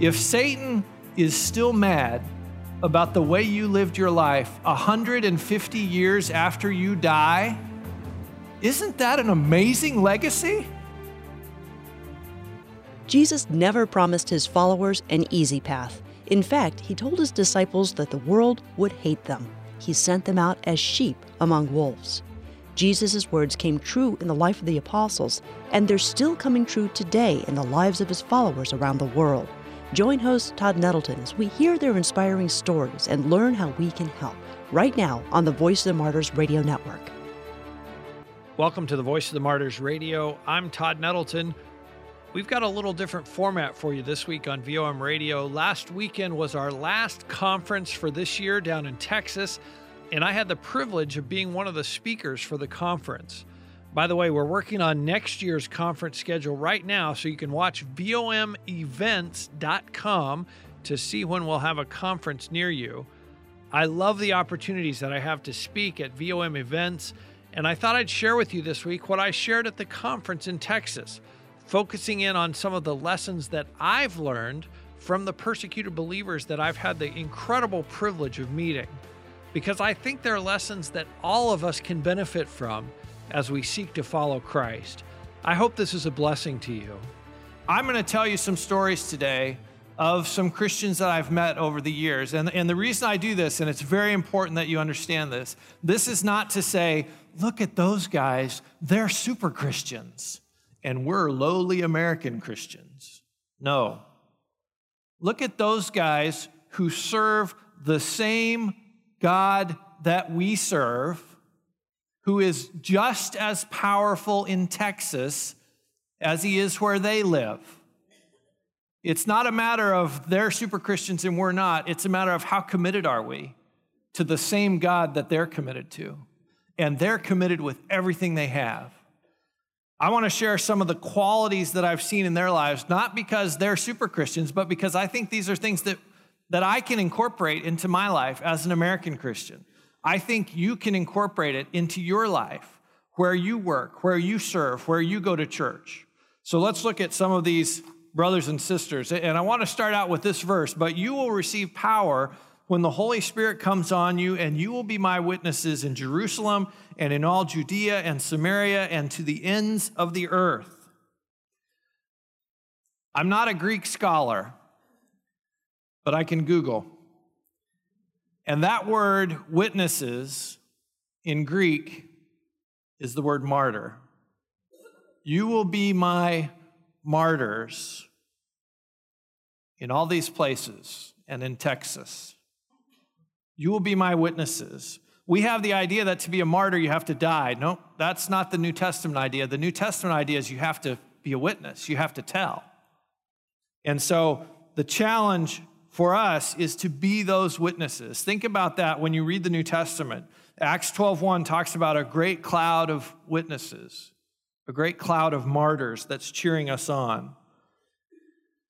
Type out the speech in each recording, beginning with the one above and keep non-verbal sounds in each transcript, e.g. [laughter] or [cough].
If Satan is still mad about the way you lived your life 150 years after you die, isn't that an amazing legacy? Jesus never promised his followers an easy path. In fact, he told his disciples that the world would hate them. He sent them out as sheep among wolves. Jesus' words came true in the life of the apostles, and they're still coming true today in the lives of his followers around the world. Join host Todd Nettleton as we hear their inspiring stories and learn how we can help right now on the Voice of the Martyrs Radio Network. Welcome to the Voice of the Martyrs Radio. I'm Todd Nettleton. We've got a little different format for you this week on VOM Radio. Last weekend was our last conference for this year down in Texas, and I had the privilege of being one of the speakers for the conference. By the way, we're working on next year's conference schedule right now, so you can watch VOMevents.com to see when we'll have a conference near you. I love the opportunities that I have to speak at VOM events, and I thought I'd share with you this week what I shared at the conference in Texas, focusing in on some of the lessons that I've learned from the persecuted believers that I've had the incredible privilege of meeting. Because I think they're lessons that all of us can benefit from as we seek to follow Christ. I hope this is a blessing to you. I'm going to tell you some stories today of some Christians that I've met over the years. And, and the reason I do this, and it's very important that you understand this, this is not to say, look at those guys, they're super Christians, and we're lowly American Christians. No. Look at those guys who serve the same God that we serve who is just as powerful in Texas as he is where they live. It's not a matter of they're super Christians and we're not. It's a matter of how committed are we to the same God that they're committed to. And they're committed with everything they have. I want to share some of the qualities that I've seen in their lives, not because they're super Christians, but because I think these are things that, that I can incorporate into my life as an American Christian. I think you can incorporate it into your life, where you work, where you serve, where you go to church. So let's look at some of these brothers and sisters. And I want to start out with this verse, but you will receive power when the Holy Spirit comes on you, and you will be my witnesses in Jerusalem and in all Judea and Samaria and to the ends of the earth. I'm not a Greek scholar, but I can Google. And that word witnesses in Greek is the word martyr. You will be my martyrs in all these places and in Texas. You will be my witnesses. We have the idea that to be a martyr, you have to die. No, that's not the New Testament idea. The New Testament idea is you have to be a witness, you have to tell. And so the challenge for us is to be those witnesses. Think about that when you read the New Testament. Acts 12:1 talks about a great cloud of witnesses, a great cloud of martyrs that's cheering us on.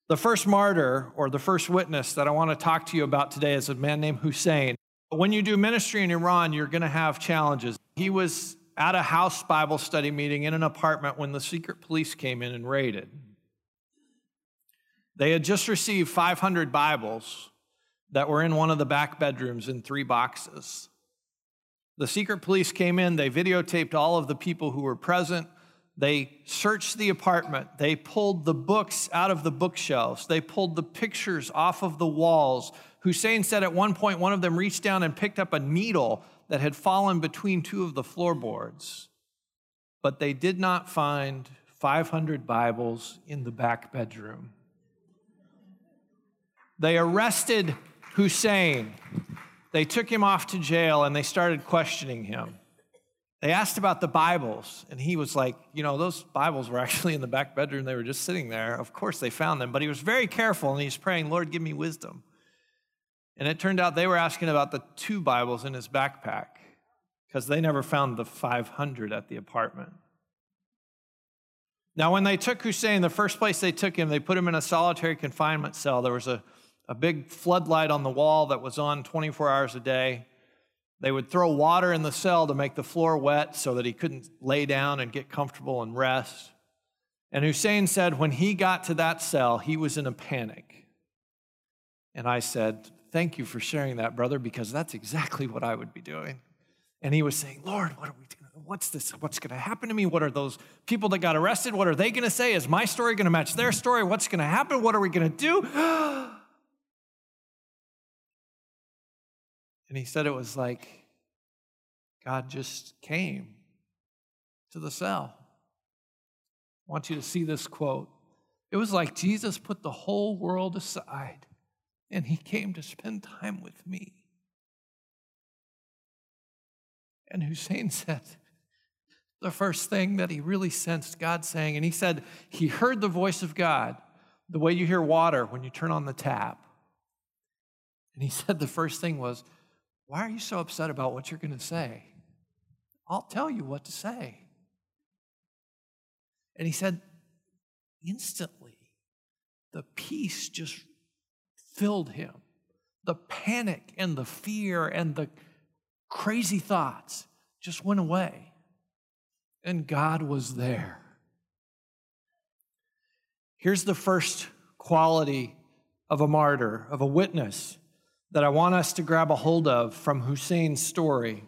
The first martyr or the first witness that I want to talk to you about today is a man named Hussein. When you do ministry in Iran, you're going to have challenges. He was at a house Bible study meeting in an apartment when the secret police came in and raided. They had just received 500 Bibles that were in one of the back bedrooms in three boxes. The secret police came in, they videotaped all of the people who were present. They searched the apartment. They pulled the books out of the bookshelves. They pulled the pictures off of the walls. Hussein said at one point, one of them reached down and picked up a needle that had fallen between two of the floorboards. But they did not find 500 Bibles in the back bedroom. They arrested Hussein. They took him off to jail and they started questioning him. They asked about the Bibles, and he was like, You know, those Bibles were actually in the back bedroom. They were just sitting there. Of course, they found them, but he was very careful and he's praying, Lord, give me wisdom. And it turned out they were asking about the two Bibles in his backpack because they never found the 500 at the apartment. Now, when they took Hussein, the first place they took him, they put him in a solitary confinement cell. There was a a big floodlight on the wall that was on 24 hours a day. They would throw water in the cell to make the floor wet so that he couldn't lay down and get comfortable and rest. And Hussein said when he got to that cell, he was in a panic And I said, Thank you for sharing that, brother, because that's exactly what I would be doing. And he was saying, Lord, what are we doing? What's this? What's going to happen to me? What are those people that got arrested? What are they going to say? Is my story going to match their story? What's going to happen? What are we going to do? [gasps] and he said it was like God just came to the cell. I want you to see this quote. It was like Jesus put the whole world aside and he came to spend time with me. And Hussein [laughs] said, the first thing that he really sensed God saying, and he said he heard the voice of God the way you hear water when you turn on the tap. And he [laughs] said the first thing was, Why are you so upset about what you're going to say? I'll tell you what to say. And he said, instantly, the peace just filled him. The panic and the fear and the crazy thoughts just went away. And God was there. Here's the first quality of a martyr, of a witness, that I want us to grab a hold of from Hussein's story.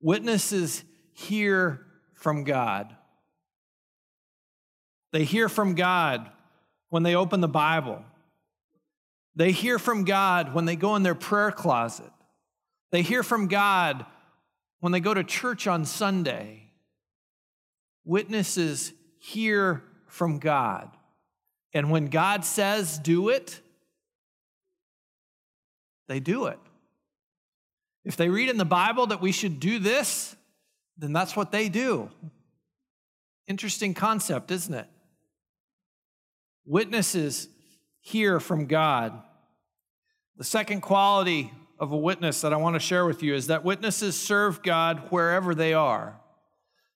Witnesses hear from God. They hear from God when they open the Bible. They hear from God when they go in their prayer closet. They hear from God when they go to church on Sunday. Witnesses hear from God. And when God says, do it, they do it. If they read in the Bible that we should do this, then that's what they do. Interesting concept, isn't it? Witnesses hear from God. The second quality of a witness that I want to share with you is that witnesses serve God wherever they are.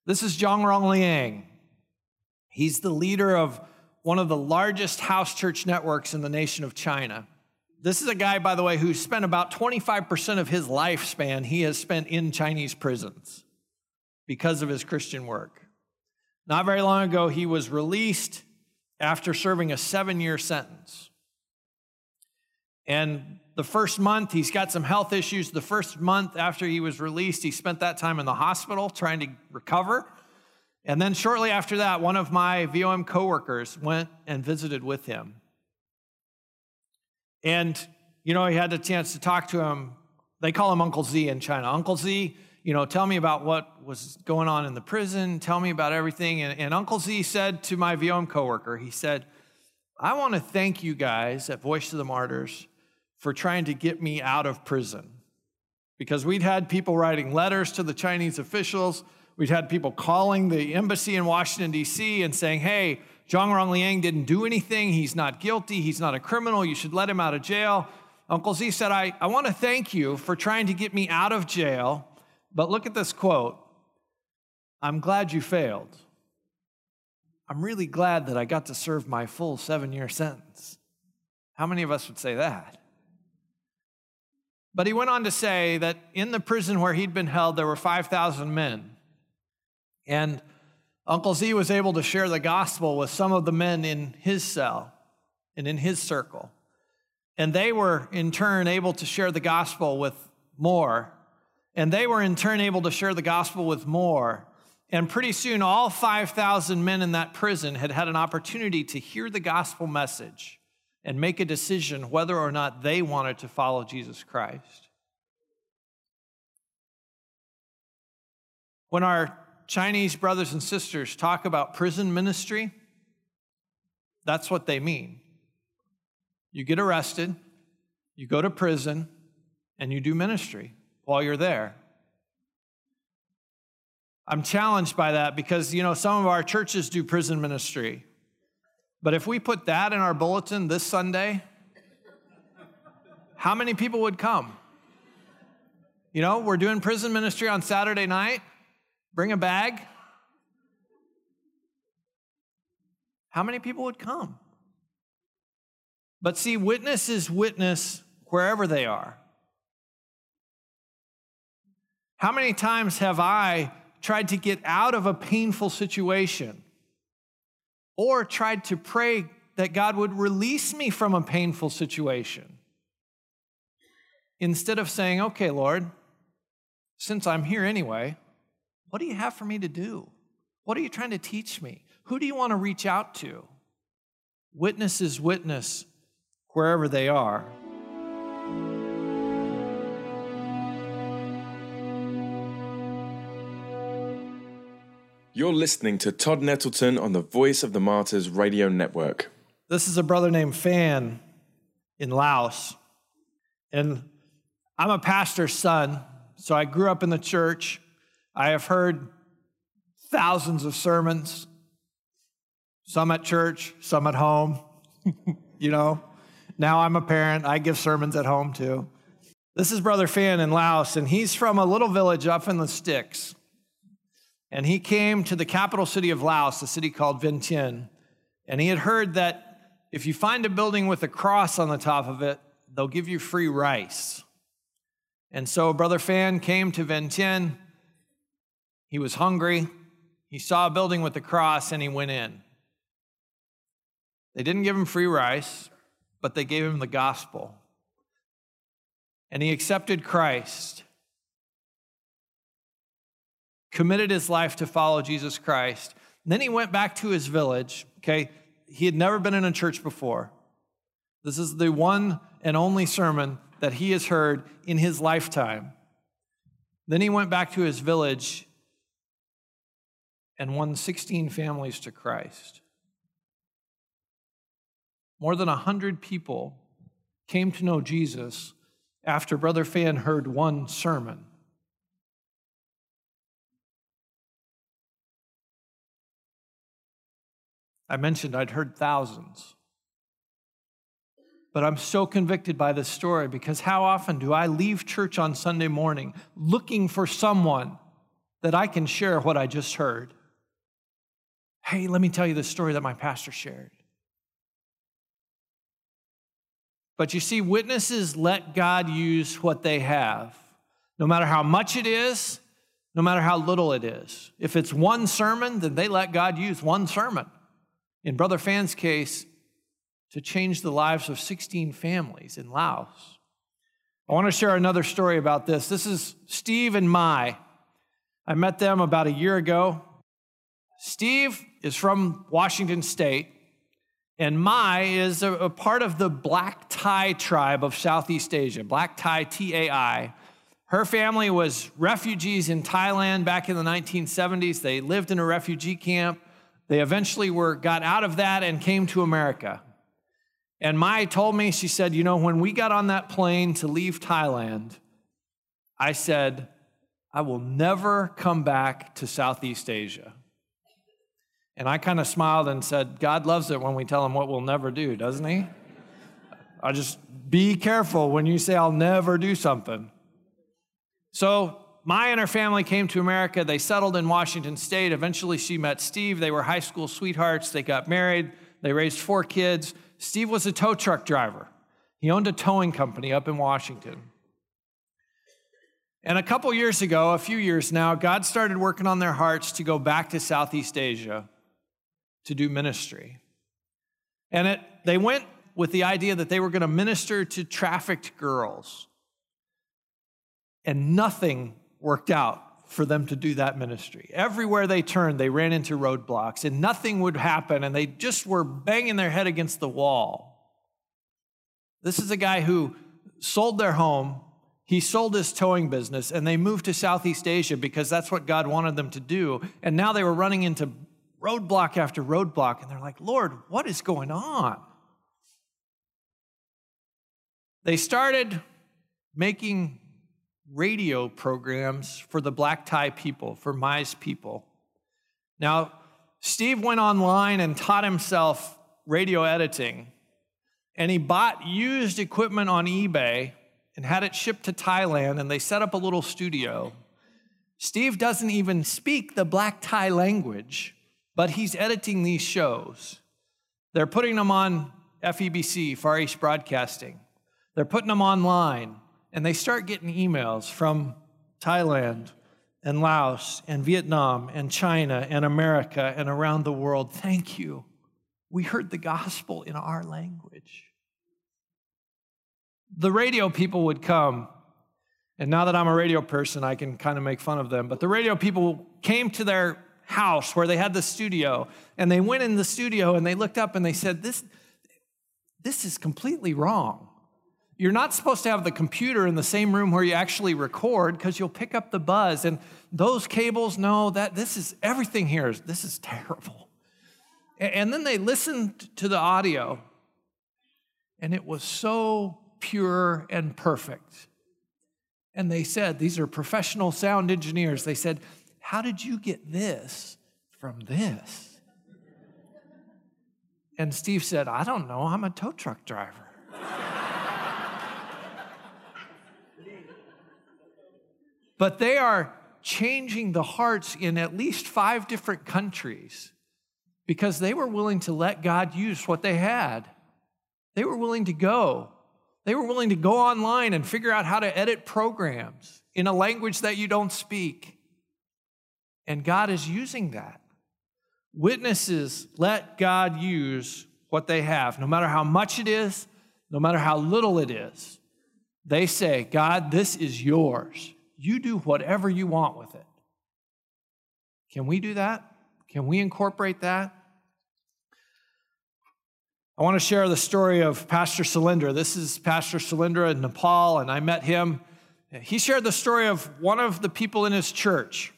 This is Zhang Rongliang. He's the leader of one of the largest house church networks in the nation of China. This is a guy, by the way, who spent about 25% of his lifespan he has spent in Chinese prisons because of his Christian work. Not very long ago, he was released after serving a seven year sentence. And the first month, he's got some health issues. The first month after he was released, he spent that time in the hospital trying to recover. And then shortly after that, one of my VOM coworkers went and visited with him. And, you know, he had the chance to talk to him. They call him Uncle Z in China. Uncle Z, you know, tell me about what was going on in the prison. Tell me about everything. And, and Uncle Z said to my VOM coworker, he said, I want to thank you guys at Voice of the Martyrs for trying to get me out of prison. Because we'd had people writing letters to the Chinese officials. We'd had people calling the embassy in Washington, D.C., and saying, hey, Zhang Rongliang didn't do anything. He's not guilty. He's not a criminal. You should let him out of jail. Uncle Z said, I, I want to thank you for trying to get me out of jail but look at this quote I'm glad you failed. I'm really glad that I got to serve my full seven year sentence. How many of us would say that? But he went on to say that in the prison where he'd been held, there were 5,000 men. And Uncle Z was able to share the gospel with some of the men in his cell and in his circle. And they were, in turn, able to share the gospel with more and they were in turn able to share the gospel with more. And pretty soon, all 5,000 men in that prison had had an opportunity to hear the gospel message and make a decision whether or not they wanted to follow Jesus Christ. When our Chinese brothers and sisters talk about prison ministry, that's what they mean. You get arrested, you go to prison, and you do ministry while you're there. I'm challenged by that because, you know, some of our churches do prison ministry. But if we put that in our bulletin this Sunday, how many people would come? You know, we're doing prison ministry on Saturday night. Bring a bag. How many people would come? But see, witnesses witness wherever they are. How many times have I tried to get out of a painful situation or tried to pray that God would release me from a painful situation? instead of saying, Okay, Lord, since I'm here anyway, what do you have for me to do? What are you trying to teach me? Who do you want to reach out to? Witnesses witness wherever they are. You're listening to Todd Nettleton on the Voice of the Martyrs Radio Network. This is a brother named Fan in Laos. And I'm a pastor's son, so I grew up in the church. I have heard thousands of sermons, some at church, some at home. [laughs] you know, now I'm a parent, I give sermons at home too. This is Brother Fan in Laos, and he's from a little village up in the sticks. And he came to the capital city of Laos, a city called Vientiane. And he had heard that if you find a building with a cross on the top of it, they'll give you free rice. And so Brother Fan came to Vientiane. He was hungry. He saw a building with a cross and he went in. They didn't give him free rice, but they gave him the gospel. And he accepted Christ committed his life to follow Jesus Christ. And then he went back to his village. Okay, he had never been in a church before. This is the one and only sermon that he has heard in his lifetime. Then he went back to his village and won 16 families to Christ. More than 100 people came to know Jesus after Brother Fan heard one sermon. I mentioned I'd heard thousands. But I'm so convicted by this story because how often do I leave church on Sunday morning looking for someone that I can share what I just heard? Hey, let me tell you the story that my pastor shared. But you see, witnesses let God use what they have, no matter how much it is, no matter how little it is. If it's one sermon, then they let God use one sermon in Brother Fan's case, to change the lives of 16 families in Laos. I want to share another story about this. This is Steve and Mai. I met them about a year ago. Steve is from Washington State, and Mai is a, a part of the Black Tai tribe of Southeast Asia, Black Tai T A I. Her family was refugees in Thailand back in the 1970s. They lived in a refugee camp. They eventually were got out of that and came to America. And Mai told me, she said, you know, when we got on that plane to leave Thailand, I said, I will never come back to Southeast Asia. And I kind of smiled and said, God loves it when we tell him what we'll never do, doesn't he? I just be careful when you say I'll never do something. So Mai and her family came to America. They settled in Washington State. Eventually, she met Steve. They were high school sweethearts. They got married. They raised four kids. Steve was a tow truck driver. He owned a towing company up in Washington. And a couple years ago, a few years now, God started working on their hearts to go back to Southeast Asia to do ministry. And it, they went with the idea that they were going to minister to trafficked girls. And nothing worked out for them to do that ministry. Everywhere they turned, they ran into roadblocks and nothing would happen, and they just were banging their head against the wall. This is a guy who sold their home, he sold his towing business, and they moved to Southeast Asia because that's what God wanted them to do. And now they were running into roadblock after roadblock, and they're like, Lord, what is going on? They started making radio programs for the black Tai people, for Mai's people. Now, Steve went online and taught himself radio editing, and he bought used equipment on eBay and had it shipped to Thailand, and they set up a little studio. Steve doesn't even speak the black Tai language, but he's editing these shows. They're putting them on FEBC, Far East Broadcasting. They're putting them online and they start getting emails from Thailand and Laos and Vietnam and China and America and around the world. Thank you. We heard the gospel in our language. the radio people would come. And now that I'm a radio person, I can kind of make fun of them. But the radio people came to their house where they had the studio, and they went in the studio and they looked up and they said, This, this is completely wrong. You're not supposed to have the computer in the same room where you actually record because you'll pick up the buzz. And those cables, no, that this is everything here is this is terrible. And then they listened to the audio, and it was so pure and perfect. And they said, These are professional sound engineers. They said, How did you get this from this? And Steve said, I don't know. I'm a tow truck driver. but they are changing the hearts in at least five different countries because they were willing to let God use what they had. They were willing to go they were willing to go online and figure out how to edit programs in a language that you don't speak. And God is using that. Witnesses let God use what they have, no matter how much it is, no matter how little it is. They say, God, this is yours. You do whatever you want with it. Can we do that? Can we incorporate that? I want to share the story of Pastor Salindra. This is Pastor Salindra in Nepal, and I met him. He shared the story of one of the people in his church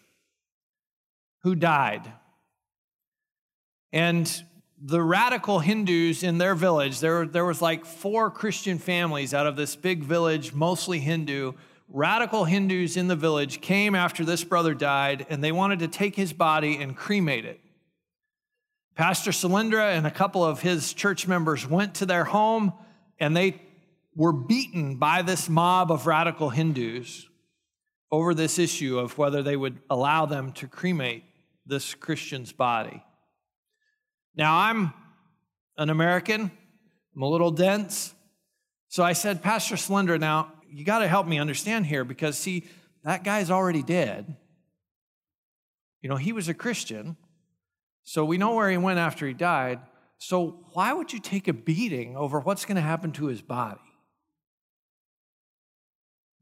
who died. And the radical Hindus in their village, there, there was like four Christian families out of this big village, mostly Hindu. Radical Hindus in the village came after this brother died, and they wanted to take his body and cremate it. Pastor Salindra and a couple of his church members went to their home and they were beaten by this mob of radical Hindus over this issue of whether they would allow them to cremate this Christian's body. Now, I'm an American, I'm a little dense. So I said, Pastor Salindra, now you got to help me understand here because, see, that guy's already dead. You know, he was a Christian. So we know where he went after he died. So why would you take a beating over what's going to happen to his body?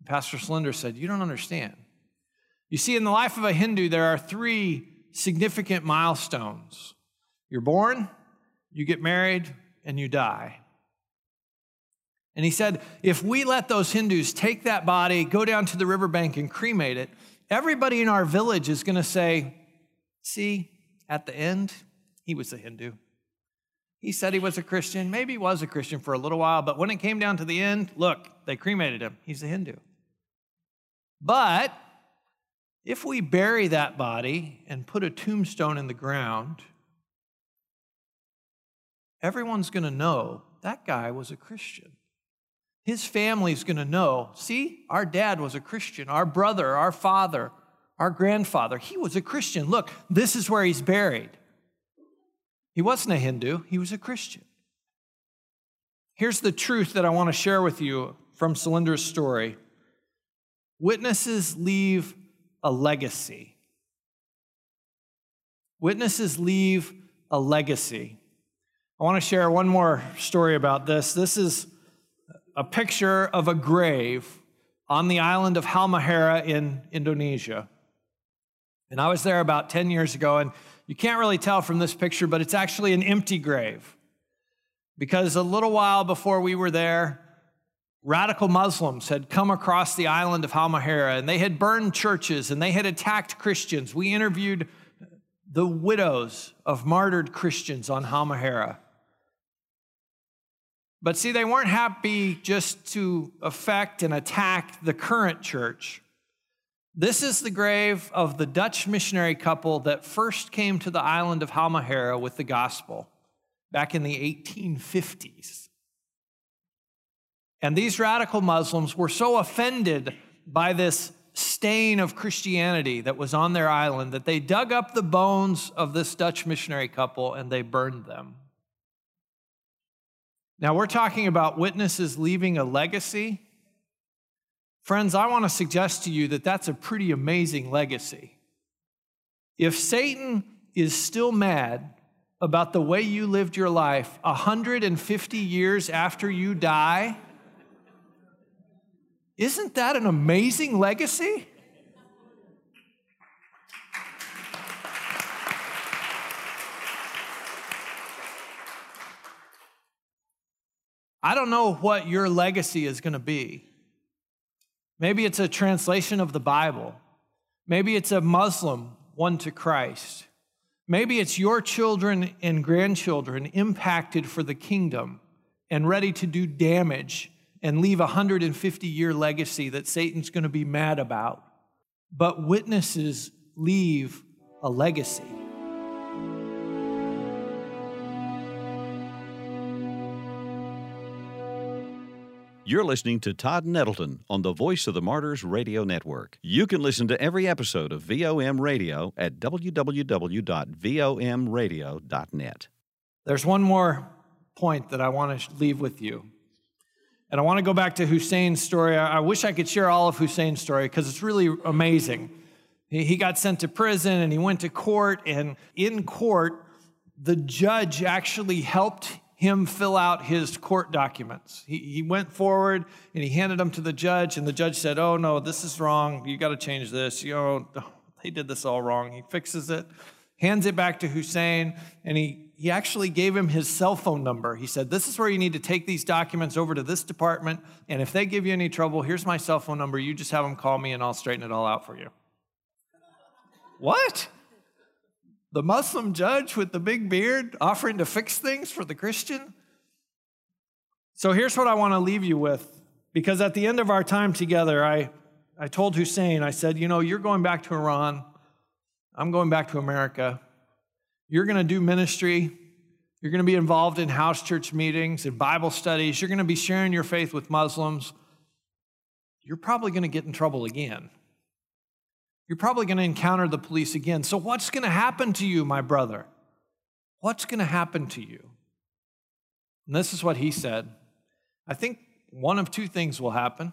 Pastor Salindra said, You don't understand. You see, in the life of a Hindu, there are three significant milestones you're born, you get married, and you die. And he said, if we let those Hindus take that body, go down to the riverbank, and cremate it, everybody in our village is going to say, See, at the end, he was a Hindu. He said he was a Christian. Maybe he was a Christian for a little while, but when it came down to the end, look, they cremated him. He's a Hindu. But if we bury that body and put a tombstone in the ground, everyone's going to know that guy was a Christian. His family's going to know see, our dad was a Christian, our brother, our father, our grandfather, he was a Christian. Look, this is where he's buried. He wasn't a Hindu, he was a Christian. Here's the truth that I want to share with you from Salindra's story witnesses leave a legacy. Witnesses leave a legacy. I want to share one more story about this. This is a picture of a grave on the island of Halmahera in Indonesia. And I was there about 10 years ago, and you can't really tell from this picture, but it's actually an empty grave. Because a little while before we were there, radical Muslims had come across the island of Halmahera and they had burned churches and they had attacked Christians. We interviewed the widows of martyred Christians on Halmahera. But see, they weren't happy just to affect and attack the current church. This is the grave of the Dutch missionary couple that first came to the island of Halmahera with the gospel back in the 1850s. And these radical Muslims were so offended by this stain of Christianity that was on their island that they dug up the bones of this Dutch missionary couple and they burned them. Now, we're talking about witnesses leaving a legacy Friends, I want to suggest to you that that's a pretty amazing legacy. If Satan is still mad about the way you lived your life 150 years after you die, Isn't that an amazing legacy? I don't know what your legacy is going to be. Maybe it's a translation of the Bible. Maybe it's a Muslim won to Christ. Maybe it's your children and grandchildren impacted for the kingdom and ready to do damage and leave a 150 year legacy that Satan's going to be mad about. But witnesses leave a legacy. You're listening to Todd Nettleton on the Voice of the Martyrs Radio Network. You can listen to every episode of VOM Radio at www.vomradio.net. There's one more point that I want to leave with you. And I want to go back to Hussein's story. I wish I could share all of Hussein's story because it's really amazing. He got sent to prison and he went to court, and in court, the judge actually helped him fill out his court documents. He, he went forward and he handed them to the judge, and the judge said, Oh, no, this is wrong. You got to change this. You know, [laughs] they did this all wrong. He fixes it, hands it back to Hussein, and he, he actually gave him his cell phone number. He said, This is where you need to take these documents over to this department, and if they give you any trouble, here's my cell phone number. You just have them call me, and I'll straighten it all out for you. What? the Muslim judge with the big beard offering to fix things for the Christian? So here's what I want to leave you with because at the end of our time together, I, I told Hussein, I said, you know, you're going back to Iran. I'm going back to America. You're going to do ministry. You're going to be involved in house church meetings and Bible studies. You're going to be sharing your faith with Muslims. You're probably going to get in trouble again you're probably going to encounter the police again. So, what's going to happen to you, my brother? What's going to happen to you? And this is what he said I think one of two things will happen.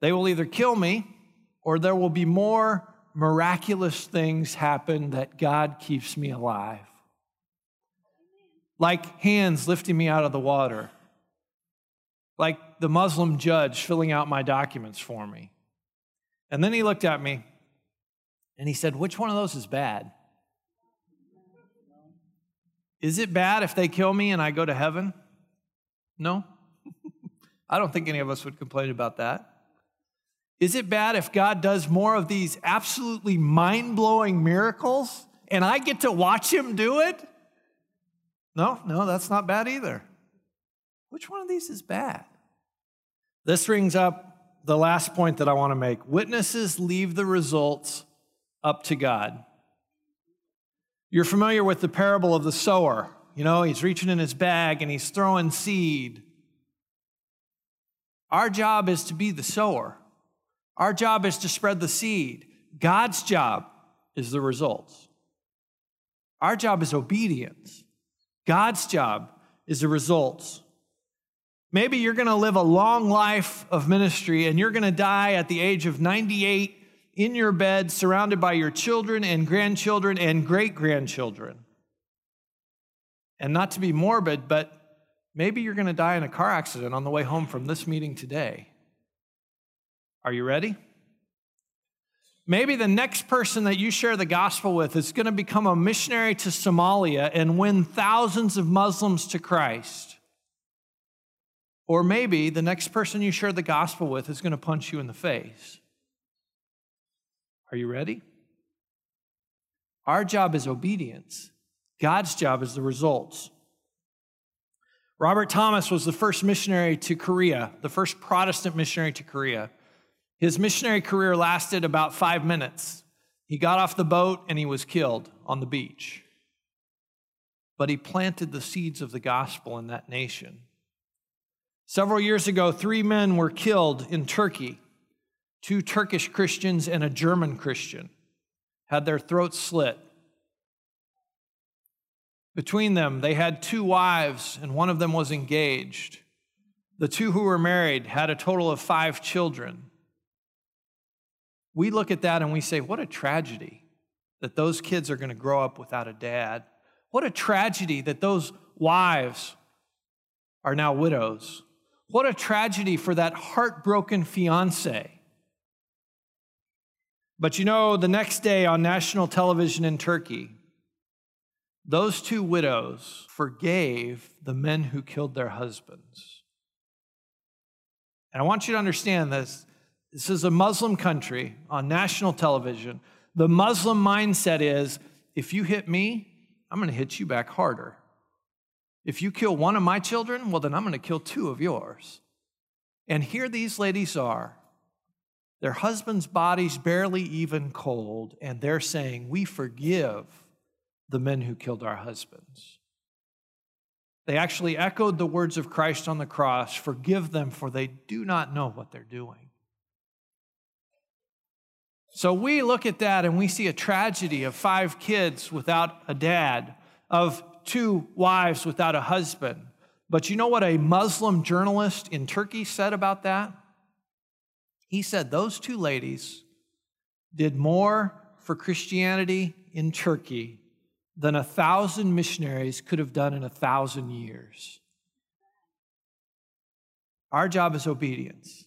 They will either kill me, or there will be more miraculous things happen that God keeps me alive. Like hands lifting me out of the water, like the Muslim judge filling out my documents for me. And then he looked at me and he said, Which one of those is bad? Is it bad if they kill me and I go to heaven? No. [laughs] I don't think any of us would complain about that. Is it bad if God does more of these absolutely mind blowing miracles and I get to watch him do it? No, no, that's not bad either. Which one of these is bad? This rings up the last point that I want to make. Witnesses leave the results up to God. You're familiar with the parable of the sower. You know, he's reaching in his bag and he's throwing seed. Our job is to be the sower. Our job is to spread the seed. God's job is the results. Our job is obedience. God's job is the results. Maybe you're going to live a long life of ministry and you're going to die at the age of 98 in your bed, surrounded by your children and grandchildren and great grandchildren. And not to be morbid, but maybe you're going to die in a car accident on the way home from this meeting today. Are you ready? Maybe the next person that you share the gospel with is going to become a missionary to Somalia and win thousands of Muslims to Christ. Or maybe the next person you share the gospel with is going to punch you in the face. Are you ready? Our job is obedience, God's job is the results. Robert Thomas was the first missionary to Korea, the first Protestant missionary to Korea. His missionary career lasted about five minutes. He got off the boat and he was killed on the beach. But he planted the seeds of the gospel in that nation. Several years ago, three men were killed in Turkey two Turkish Christians and a German Christian had their throats slit. Between them, they had two wives, and one of them was engaged. The two who were married had a total of five children. We look at that and we say, what a tragedy that those kids are going to grow up without a dad. What a tragedy that those wives are now widows. What a tragedy for that heartbroken fiance. But you know, the next day on national television in Turkey, those two widows forgave the men who killed their husbands. And I want you to understand this. This is a Muslim country on national television. The Muslim mindset is if you hit me, I'm going to hit you back harder. If you kill one of my children, well, then I'm going to kill two of yours. And here these ladies are, their husband's body's barely even cold, and they're saying, We forgive the men who killed our husbands. They actually echoed the words of Christ on the cross Forgive them, for they do not know what they're doing. So we look at that and we see a tragedy of five kids without a dad, of two wives without a husband. But you know what a Muslim journalist in Turkey said about that? He said those two ladies did more for Christianity in Turkey than a thousand missionaries could have done in a thousand years. Our job is obedience.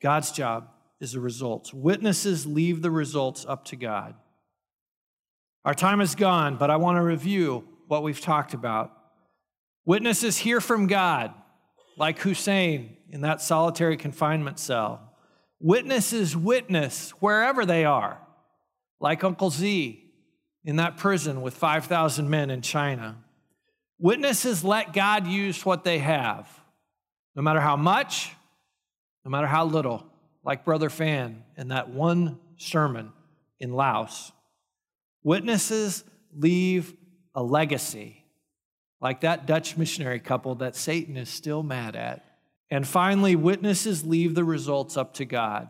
God's job is the results. Witnesses leave the results up to God. Our time is gone, but I want to review what we've talked about. Witnesses hear from God, like Hussein in that solitary confinement cell. Witnesses witness wherever they are, like Uncle Z in that prison with 5,000 men in China. Witnesses let God use what they have, no matter how much, no matter how little like Brother Fan in that one sermon in Laos. Witnesses leave a legacy, like that Dutch missionary couple that Satan is still mad at. And finally, witnesses leave the results up to God.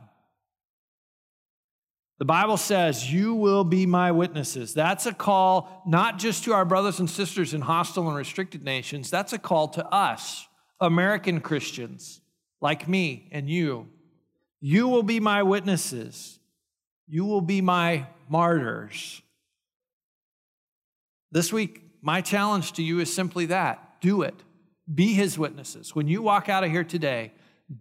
The Bible says, You will be my witnesses. That's a call not just to our brothers and sisters in hostile and restricted nations, that's a call to us, American Christians, like me and you. You will be my witnesses. You will be my martyrs. This week, my challenge to you is simply that do it. Be his witnesses. When you walk out of here today,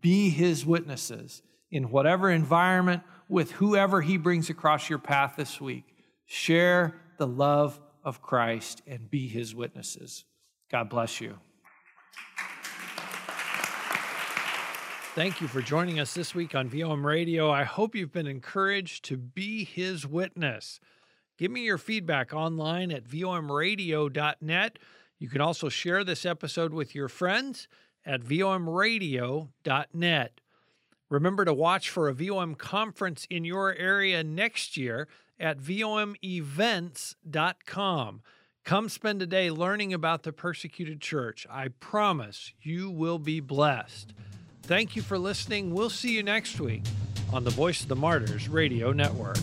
be his witnesses in whatever environment, with whoever he brings across your path this week. Share the love of Christ and be his witnesses. God bless you. Thank you for joining us this week on VOM Radio. I hope you've been encouraged to be his witness. Give me your feedback online at vomradio.net. You can also share this episode with your friends at vomradio.net. Remember to watch for a VOM conference in your area next year at vomevents.com. Come spend a day learning about the persecuted church. I promise you will be blessed. Thank you for listening. We'll see you next week on the Voice of the Martyrs Radio Network.